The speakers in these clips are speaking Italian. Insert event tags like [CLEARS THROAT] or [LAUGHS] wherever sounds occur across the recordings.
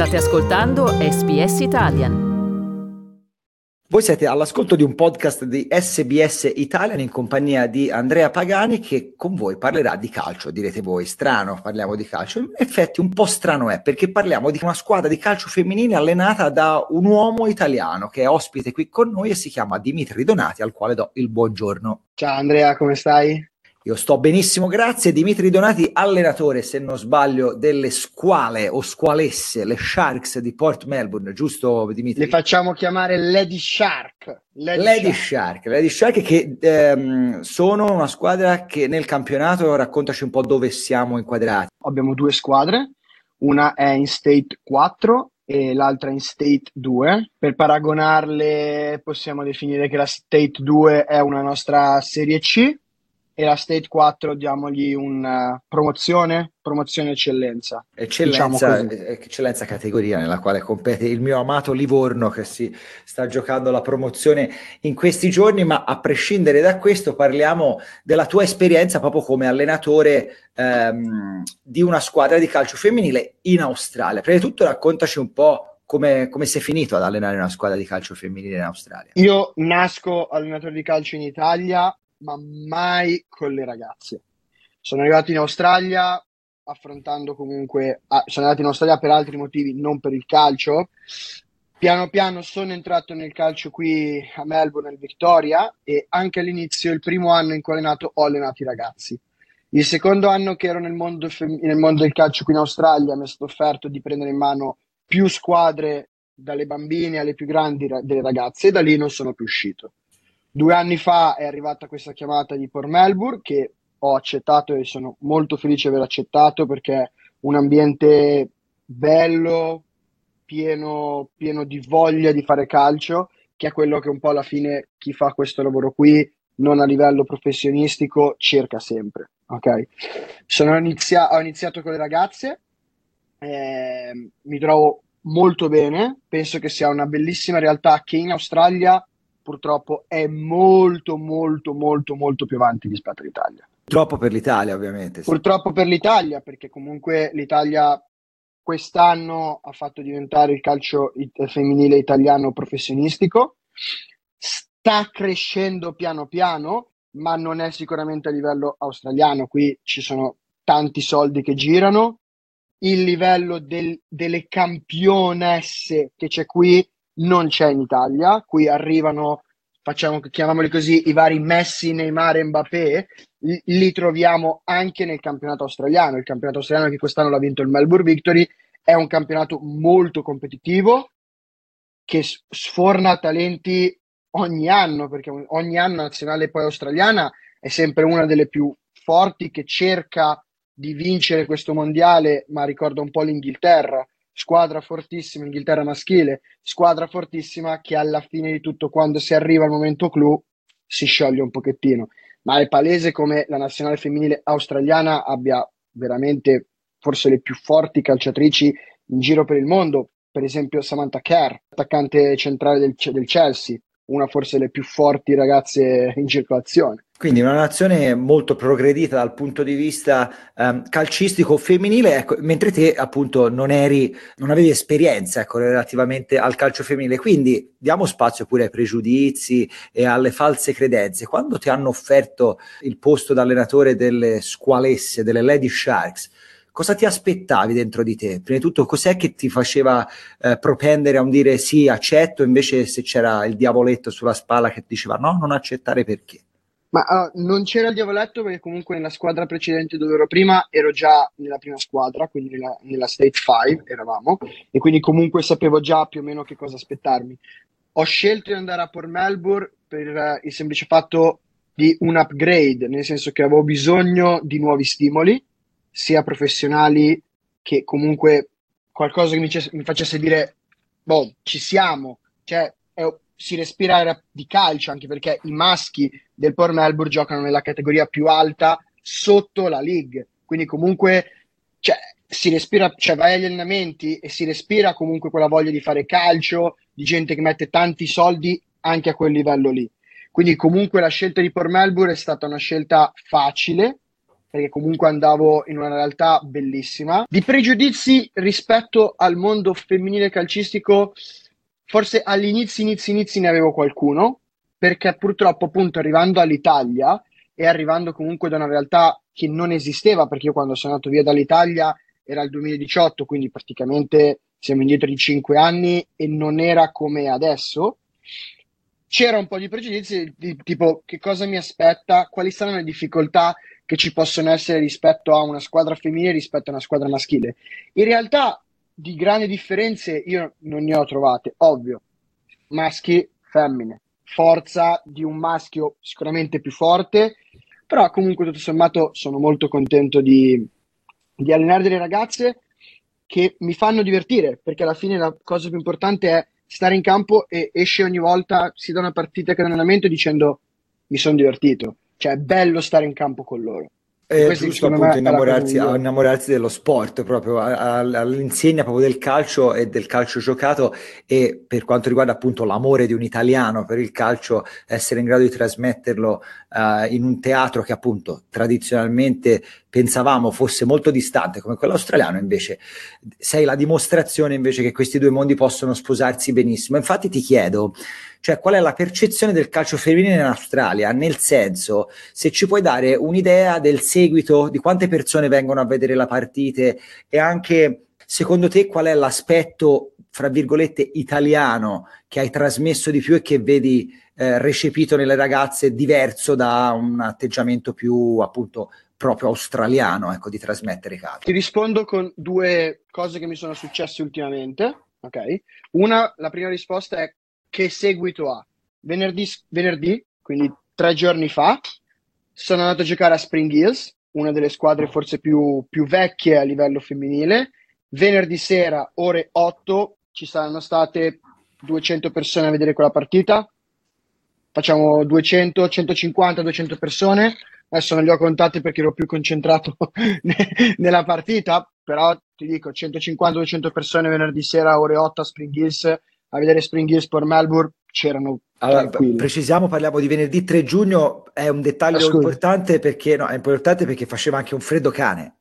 State ascoltando SBS Italian. Voi siete all'ascolto di un podcast di SBS Italian in compagnia di Andrea Pagani che con voi parlerà di calcio. Direte voi, strano, parliamo di calcio. In effetti un po' strano è perché parliamo di una squadra di calcio femminile allenata da un uomo italiano che è ospite qui con noi e si chiama Dimitri Donati al quale do il buongiorno. Ciao Andrea, come stai? Io sto benissimo, grazie. Dimitri Donati, allenatore, se non sbaglio, delle squale o squalesse, le Sharks di Port Melbourne, giusto Dimitri? Le facciamo chiamare Lady Shark. Lady, Lady Shark. Shark. Lady Shark che ehm, sono una squadra che nel campionato, raccontaci un po' dove siamo inquadrati. Abbiamo due squadre, una è in State 4 e l'altra in State 2. Per paragonarle possiamo definire che la State 2 è una nostra Serie C e la State 4 diamogli una uh, promozione, promozione eccellenza. Eccellenza, diciamo eccellenza categoria nella quale compete il mio amato Livorno che si sta giocando la promozione in questi giorni, ma a prescindere da questo parliamo della tua esperienza proprio come allenatore ehm, di una squadra di calcio femminile in Australia. Prima di tutto raccontaci un po' come, come sei finito ad allenare una squadra di calcio femminile in Australia? Io nasco allenatore di calcio in Italia, ma mai con le ragazze. Sono arrivato in Australia affrontando comunque, ah, sono andato in Australia per altri motivi, non per il calcio. Piano piano sono entrato nel calcio qui a Melbourne, nel Victoria, e anche all'inizio, il primo anno in cui ho allenato, ho allenato i ragazzi. Il secondo anno che ero nel mondo, fem- nel mondo del calcio qui in Australia mi è stato offerto di prendere in mano più squadre dalle bambine alle più grandi ra- delle ragazze e da lì non sono più uscito. Due anni fa è arrivata questa chiamata di Port Melbourne che ho accettato e sono molto felice di aver accettato perché è un ambiente bello, pieno, pieno di voglia di fare calcio, che è quello che un po' alla fine chi fa questo lavoro qui, non a livello professionistico, cerca sempre. Ok, Sono inizia- ho iniziato con le ragazze, eh, mi trovo molto bene, penso che sia una bellissima realtà che in Australia purtroppo è molto molto molto molto più avanti rispetto all'Italia. Purtroppo per l'Italia ovviamente. Sì. Purtroppo per l'Italia perché comunque l'Italia quest'anno ha fatto diventare il calcio femminile italiano professionistico, sta crescendo piano piano, ma non è sicuramente a livello australiano, qui ci sono tanti soldi che girano, il livello del, delle campionesse che c'è qui non c'è in Italia, qui arrivano, facciamo, chiamiamoli così, i vari Messi, Neymar e Mbappé, li, li troviamo anche nel campionato australiano, il campionato australiano che quest'anno l'ha vinto il Melbourne Victory, è un campionato molto competitivo che sforna talenti ogni anno, perché ogni anno la nazionale poi australiana è sempre una delle più forti che cerca di vincere questo mondiale, ma ricorda un po' l'Inghilterra, squadra fortissima, Inghilterra maschile, squadra fortissima che alla fine di tutto, quando si arriva al momento clou, si scioglie un pochettino. Ma è palese come la nazionale femminile australiana abbia veramente forse le più forti calciatrici in giro per il mondo. Per esempio Samantha Kerr, attaccante centrale del, del Chelsea, una forse delle più forti ragazze in circolazione. Quindi una nazione molto progredita dal punto di vista um, calcistico femminile, ecco, mentre te appunto non eri, non avevi esperienza ecco, relativamente al calcio femminile, quindi diamo spazio pure ai pregiudizi e alle false credenze. Quando ti hanno offerto il posto d'allenatore delle squalesse, delle Lady Sharks, cosa ti aspettavi dentro di te? Prima di tutto, cos'è che ti faceva eh, propendere a un dire sì, accetto, invece se c'era il diavoletto sulla spalla che ti diceva no, non accettare perché? Ma uh, non c'era il diavoletto perché comunque nella squadra precedente dove ero prima ero già nella prima squadra, quindi nella, nella State 5 eravamo, e quindi comunque sapevo già più o meno che cosa aspettarmi. Ho scelto di andare a Port Melbourne per uh, il semplice fatto di un upgrade, nel senso che avevo bisogno di nuovi stimoli, sia professionali che comunque qualcosa che mi, mi facesse dire, boh, ci siamo, cioè si respira di calcio, anche perché i maschi del Port Melbourne giocano nella categoria più alta sotto la league, quindi comunque cioè, si respira, cioè vai agli allenamenti e si respira comunque quella voglia di fare calcio, di gente che mette tanti soldi anche a quel livello lì. Quindi comunque la scelta di Port Melbourne è stata una scelta facile perché comunque andavo in una realtà bellissima. Di pregiudizi rispetto al mondo femminile calcistico, forse all'inizio, inizi, inizi ne avevo qualcuno, perché purtroppo appunto arrivando all'Italia e arrivando comunque da una realtà che non esisteva, perché io quando sono andato via dall'Italia era il 2018, quindi praticamente siamo indietro di 5 anni e non era come adesso, c'era un po' di pregiudizi di tipo che cosa mi aspetta, quali saranno le difficoltà che ci possono essere rispetto a una squadra femminile rispetto a una squadra maschile. In realtà di grandi differenze io non ne ho trovate, ovvio, maschi, femmine, forza di un maschio sicuramente più forte, però comunque tutto sommato sono molto contento di, di allenare delle ragazze che mi fanno divertire, perché alla fine la cosa più importante è stare in campo e esce ogni volta, sia da una partita che allenamento, dicendo mi sono divertito. Cioè è bello stare in campo con loro. È giusto appunto innamorarsi, innamorarsi, dello sport, proprio all'insegna proprio del calcio e del calcio giocato e per quanto riguarda appunto l'amore di un italiano per il calcio, essere in grado di trasmetterlo uh, in un teatro che appunto tradizionalmente pensavamo fosse molto distante come quello australiano, invece sei la dimostrazione invece che questi due mondi possono sposarsi benissimo. Infatti ti chiedo, cioè qual è la percezione del calcio femminile in Australia, nel senso se ci puoi dare un'idea del seguito, di quante persone vengono a vedere la partita e anche secondo te qual è l'aspetto, fra virgolette, italiano che hai trasmesso di più e che vedi eh, recepito nelle ragazze diverso da un atteggiamento più appunto proprio australiano, ecco, di trasmettere calcio. Ti rispondo con due cose che mi sono successe ultimamente, ok? Una, la prima risposta è che seguito ha? Venerdì, venerdì, quindi tre giorni fa, sono andato a giocare a Spring Hills, una delle squadre forse più, più vecchie a livello femminile. Venerdì sera, ore 8, ci saranno state 200 persone a vedere quella partita. Facciamo 200, 150, 200 persone. Adesso non li ho contati perché ero più concentrato [LAUGHS] nella partita, però ti dico 150-200 persone venerdì sera, ore 8 a Spring Hills a vedere Spring Hill Sport Melbourne c'erano allora, precisiamo, parliamo di venerdì 3 giugno, è un dettaglio Ascolta. importante perché, no, è importante perché faceva anche un freddo cane.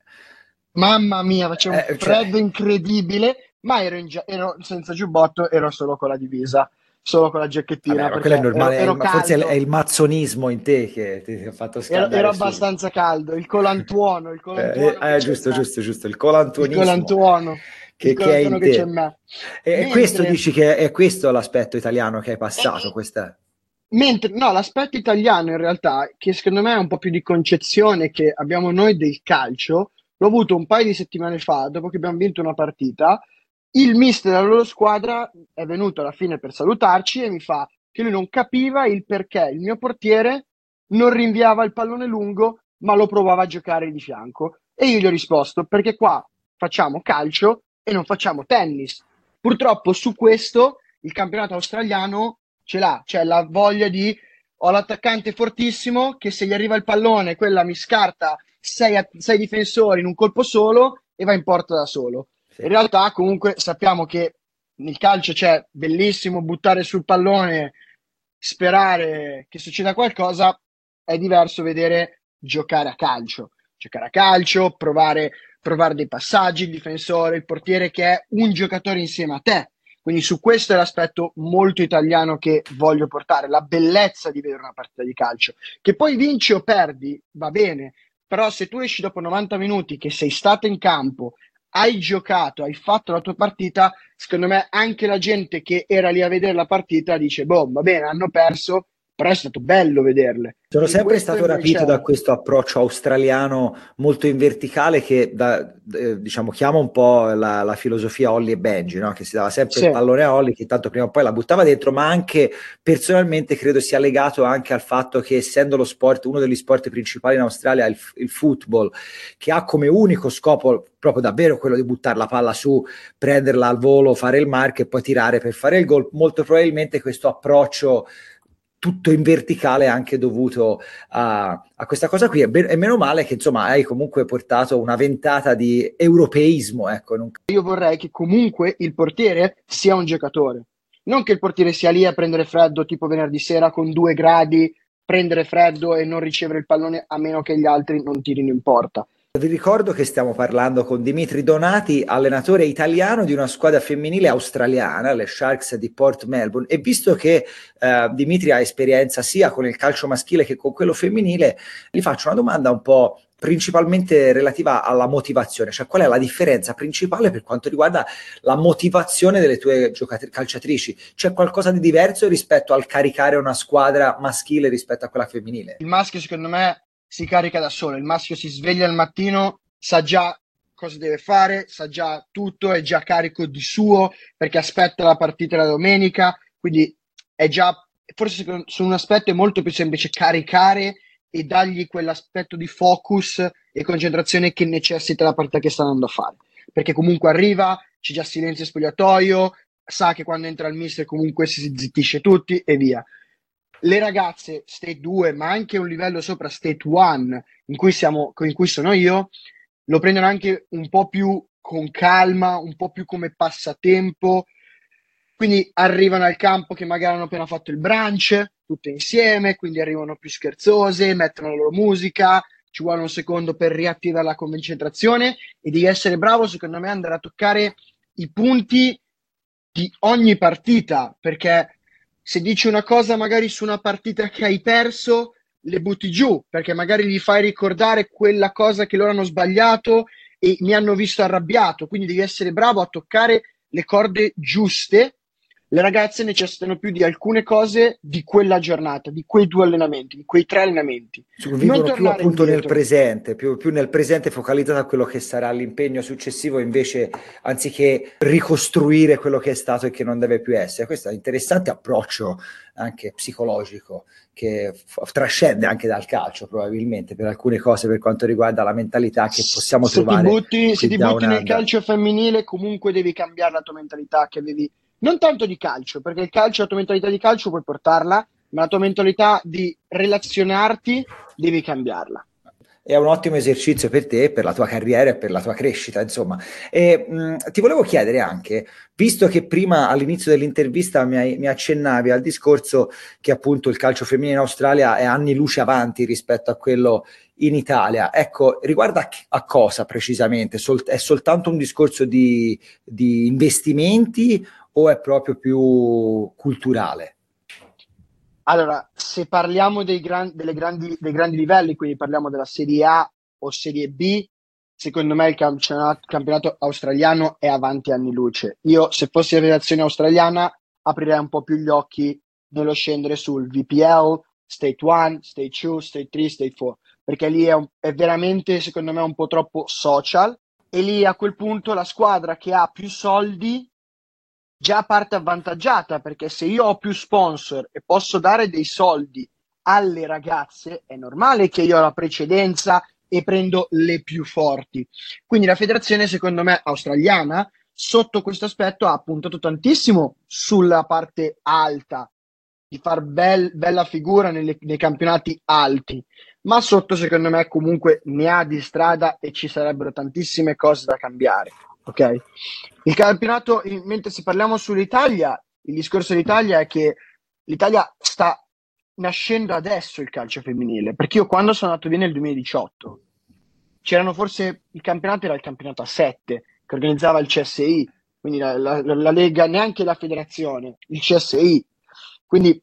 Mamma mia, faceva un eh, cioè freddo cioè... incredibile, ma ero, in, ero, senza giubbotto, ero solo con la divisa, solo con la giacchettina. Vabbè, quello è normale, ero, ero forse è il mazzonismo in te che ti ha fatto scaldare. Ero, abbastanza caldo, il colantuono. Il colantuono eh, eh, giusto, giusto, giusto, il colantuonismo. Il colantuono che, che è in che te. me. E mentre, questo dici che è questo l'aspetto italiano che hai passato? Eh, questa... Mentre, no, l'aspetto italiano in realtà, che secondo me è un po' più di concezione che abbiamo noi del calcio, l'ho avuto un paio di settimane fa, dopo che abbiamo vinto una partita, il mister della loro squadra è venuto alla fine per salutarci e mi fa che lui non capiva il perché il mio portiere non rinviava il pallone lungo, ma lo provava a giocare di fianco. E io gli ho risposto, perché qua facciamo calcio e non facciamo tennis. Purtroppo su questo il campionato australiano ce l'ha, cioè la voglia di ho l'attaccante fortissimo che se gli arriva il pallone quella mi scarta sei, sei difensori in un colpo solo e va in porta da solo. Sì. In realtà comunque sappiamo che nel calcio c'è bellissimo buttare sul pallone, sperare che succeda qualcosa, è diverso vedere giocare a calcio. Giocare a calcio, provare provare dei passaggi, il difensore, il portiere che è un giocatore insieme a te. Quindi su questo è l'aspetto molto italiano che voglio portare, la bellezza di vedere una partita di calcio. Che poi vinci o perdi, va bene, però se tu esci dopo 90 minuti che sei stato in campo, hai giocato, hai fatto la tua partita, secondo me anche la gente che era lì a vedere la partita dice, boh, va bene, hanno perso, però è stato bello vederle. Sono sempre stato rapito da questo approccio australiano molto in verticale che da, eh, diciamo chiama un po' la, la, filosofia Ollie e Benji, no? che si dava sempre sì. il pallone a Ollie che tanto prima o poi la buttava dentro, ma anche personalmente credo sia legato anche al fatto che essendo lo sport, uno degli sport principali in Australia il, il football, che ha come unico scopo proprio davvero quello di buttare la palla su, prenderla al volo, fare il mark e poi tirare per fare il gol, molto probabilmente questo approccio tutto in verticale anche dovuto a, a questa cosa qui. E, meno male che insomma hai comunque portato una ventata di europeismo. Ecco, non... Io vorrei che comunque il portiere sia un giocatore, non che il portiere sia lì a prendere freddo tipo venerdì sera con due gradi prendere freddo e non ricevere il pallone a meno che gli altri non tirino in porta. Vi ricordo che stiamo parlando con Dimitri Donati, allenatore italiano di una squadra femminile australiana, le Sharks di Port Melbourne, e visto che eh, Dimitri ha esperienza sia con il calcio maschile che con quello femminile, gli faccio una domanda un po' principalmente relativa alla motivazione, cioè qual è la differenza principale per quanto riguarda la motivazione delle tue giocatrici calciatrici? C'è qualcosa di diverso rispetto al caricare una squadra maschile rispetto a quella femminile? Il maschio secondo me si carica da solo, il maschio si sveglia al mattino, sa già cosa deve fare, sa già tutto, è già carico di suo perché aspetta la partita la domenica, quindi è già, forse su un aspetto è molto più semplice caricare e dargli quell'aspetto di focus e concentrazione che necessita la partita che sta andando a fare. Perché comunque arriva, c'è già silenzio spogliatoio, sa che quando entra il mister comunque si zittisce tutti e via. Le ragazze State 2, ma anche un livello sopra State 1, in cui, siamo, in cui sono io, lo prendono anche un po' più con calma, un po' più come passatempo. Quindi arrivano al campo che magari hanno appena fatto il brunch, tutte insieme, quindi arrivano più scherzose, mettono la loro musica, ci vuole un secondo per riattivare la concentrazione e devi essere bravo, secondo me, andare a toccare i punti di ogni partita, perché se dici una cosa magari su una partita che hai perso, le butti giù, perché magari gli fai ricordare quella cosa che loro hanno sbagliato e mi hanno visto arrabbiato, quindi devi essere bravo a toccare le corde giuste le ragazze necessitano più di alcune cose di quella giornata, di quei due allenamenti, di quei tre allenamenti. Vivono più appunto indietro. nel presente, più, più, nel presente focalizzato a quello che sarà l'impegno successivo, invece anziché ricostruire quello che è stato e che non deve più essere. Questo è un interessante approccio anche psicologico che f- trascende anche dal calcio probabilmente per alcune cose per quanto riguarda la mentalità che possiamo se trovare. Ti butti, se ti butti nel calcio femminile comunque devi cambiare la tua mentalità che avevi non tanto di calcio, perché il calcio, la tua mentalità di calcio puoi portarla, ma la tua mentalità di relazionarti devi cambiarla. È un ottimo esercizio per te, per la tua carriera e per la tua crescita, insomma. E, mh, ti volevo chiedere anche, visto che prima all'inizio dell'intervista mi, mi, accennavi al discorso che appunto il calcio femminile in Australia è anni luce avanti rispetto a quello in Italia, ecco, riguarda a cosa precisamente? Sol- è soltanto un discorso di, di investimenti o è proprio più culturale? Allora, se parliamo dei, gran, grandi, dei grandi livelli, quindi parliamo della Serie A o Serie B, secondo me il campionato, campionato, australiano è avanti anni luce. Io, se fossi la redazione australiana, aprirei un po' più gli occhi nello scendere sul VPL, State 1, State 2, State 3, State 4, perché lì è, un, è veramente, secondo me, un po' troppo social e lì a quel punto la squadra che ha più soldi già parte avvantaggiata perché se io ho più sponsor e posso dare dei soldi alle ragazze, è normale che io ho la precedenza e prendo le più forti. Quindi la federazione, secondo me, australiana, sotto questo aspetto ha puntato tantissimo sulla parte alta, di far bel, bella figura nelle, nei campionati alti, ma sotto, secondo me, comunque ne ha di strada e ci sarebbero tantissime cose da cambiare. Ok? Il campionato, mentre se parliamo sull'Italia, il discorso dell'Italia è che l'Italia sta nascendo adesso il calcio femminile, perché io quando sono andato via nel 2018 c'erano forse il campionato era il campionato a 7 che organizzava il CSI, quindi la, la, la Lega, neanche la federazione, il CSI. Quindi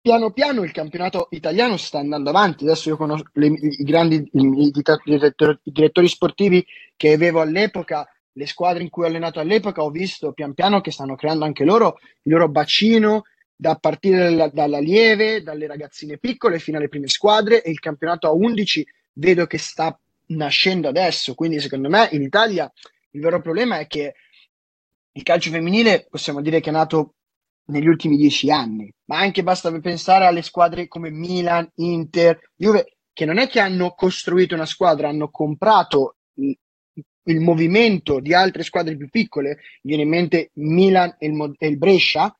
piano piano il campionato italiano sta andando avanti. Adesso io conosco le, i grandi i, i, i direttori sportivi che avevo all'epoca le squadre in cui ho allenato all'epoca ho visto pian piano che stanno creando anche loro il loro bacino da partire dalla, dalla lieve, dalle ragazzine piccole fino alle prime squadre e il campionato a 11 vedo che sta nascendo adesso, quindi secondo me in Italia il vero problema è che il calcio femminile possiamo dire che è nato negli ultimi dieci anni, ma anche basta pensare alle squadre come Milan, Inter, Juve, che non è che hanno costruito una squadra, hanno comprato il movimento di altre squadre più piccole, viene in mente Milan e il, e il Brescia,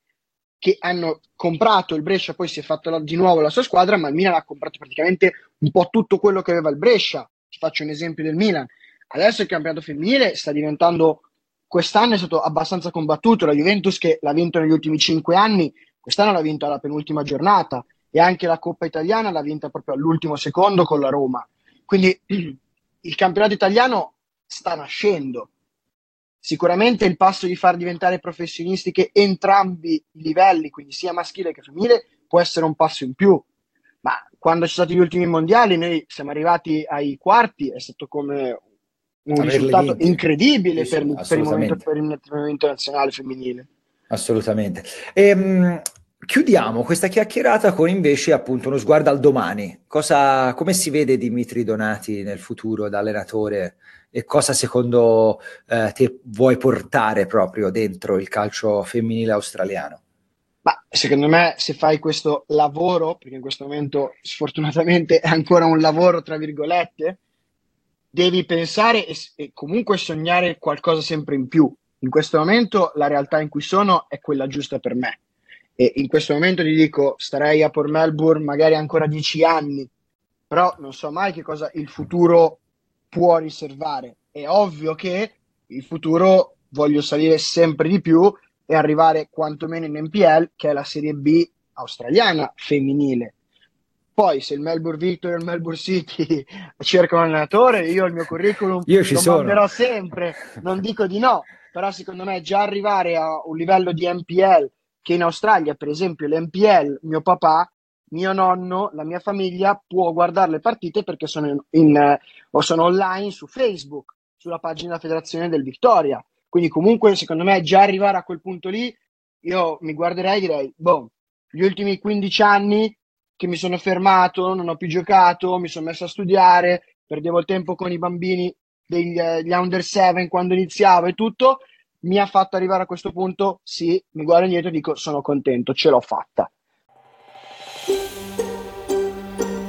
che hanno comprato il Brescia, poi si è fatto la, di nuovo la sua squadra, ma il Milan ha comprato praticamente un po' tutto quello che aveva il Brescia. Ti faccio un esempio del Milan. Adesso il campionato femminile sta diventando, quest'anno è stato abbastanza combattuto, la Juventus che l'ha vinto negli ultimi cinque anni, quest'anno l'ha vinto alla penultima giornata. e anche la Coppa Italiana l'ha vinta proprio all'ultimo secondo con la Roma. Quindi [CLEARS THROAT] il campionato italiano sta nascendo. Sicuramente il passo di far diventare professionistiche entrambi i livelli, quindi sia maschile che femminile, può essere un passo in più. Ma quando ci sono stati gli ultimi mondiali, noi siamo arrivati ai quarti, è stato come un Averle risultato vinte. incredibile sì, per, per, il movimento, per, il movimento, nazionale femminile. Assolutamente. E, um, chiudiamo questa chiacchierata con invece appunto uno sguardo al domani. Cosa, come si vede Dimitri Donati nel futuro da allenatore e cosa secondo eh, te vuoi portare proprio dentro il calcio femminile australiano? Ma secondo me se fai questo lavoro, perché in questo momento sfortunatamente è ancora un lavoro tra virgolette, devi pensare e, e, comunque sognare qualcosa sempre in più. In questo momento la realtà in cui sono è quella giusta per me. E in questo momento ti dico, starei a Port Melbourne magari ancora dieci anni, però non so mai che cosa il futuro può riservare. È ovvio che il futuro voglio salire sempre di più e arrivare quantomeno in NPL, che è la Serie B australiana femminile. Poi se il Melbourne Victory o il Melbourne City [LAUGHS] cercano un allenatore, io il mio curriculum io ci lo sono. manderò sempre, non dico di no, però secondo me già arrivare a un livello di NPL che in Australia, per esempio, l'NPL, mio papà, mio nonno, la mia famiglia può guardare le partite perché sono, in, in, o sono online su Facebook, sulla pagina della Federazione del Victoria. Quindi comunque secondo me già arrivare a quel punto lì, io mi guarderei e direi, boh, gli ultimi 15 anni che mi sono fermato, non ho più giocato, mi sono messo a studiare, perdevo il tempo con i bambini degli uh, under 7 quando iniziavo e tutto, mi ha fatto arrivare a questo punto, sì, mi guardo indietro e dico sono contento, ce l'ho fatta.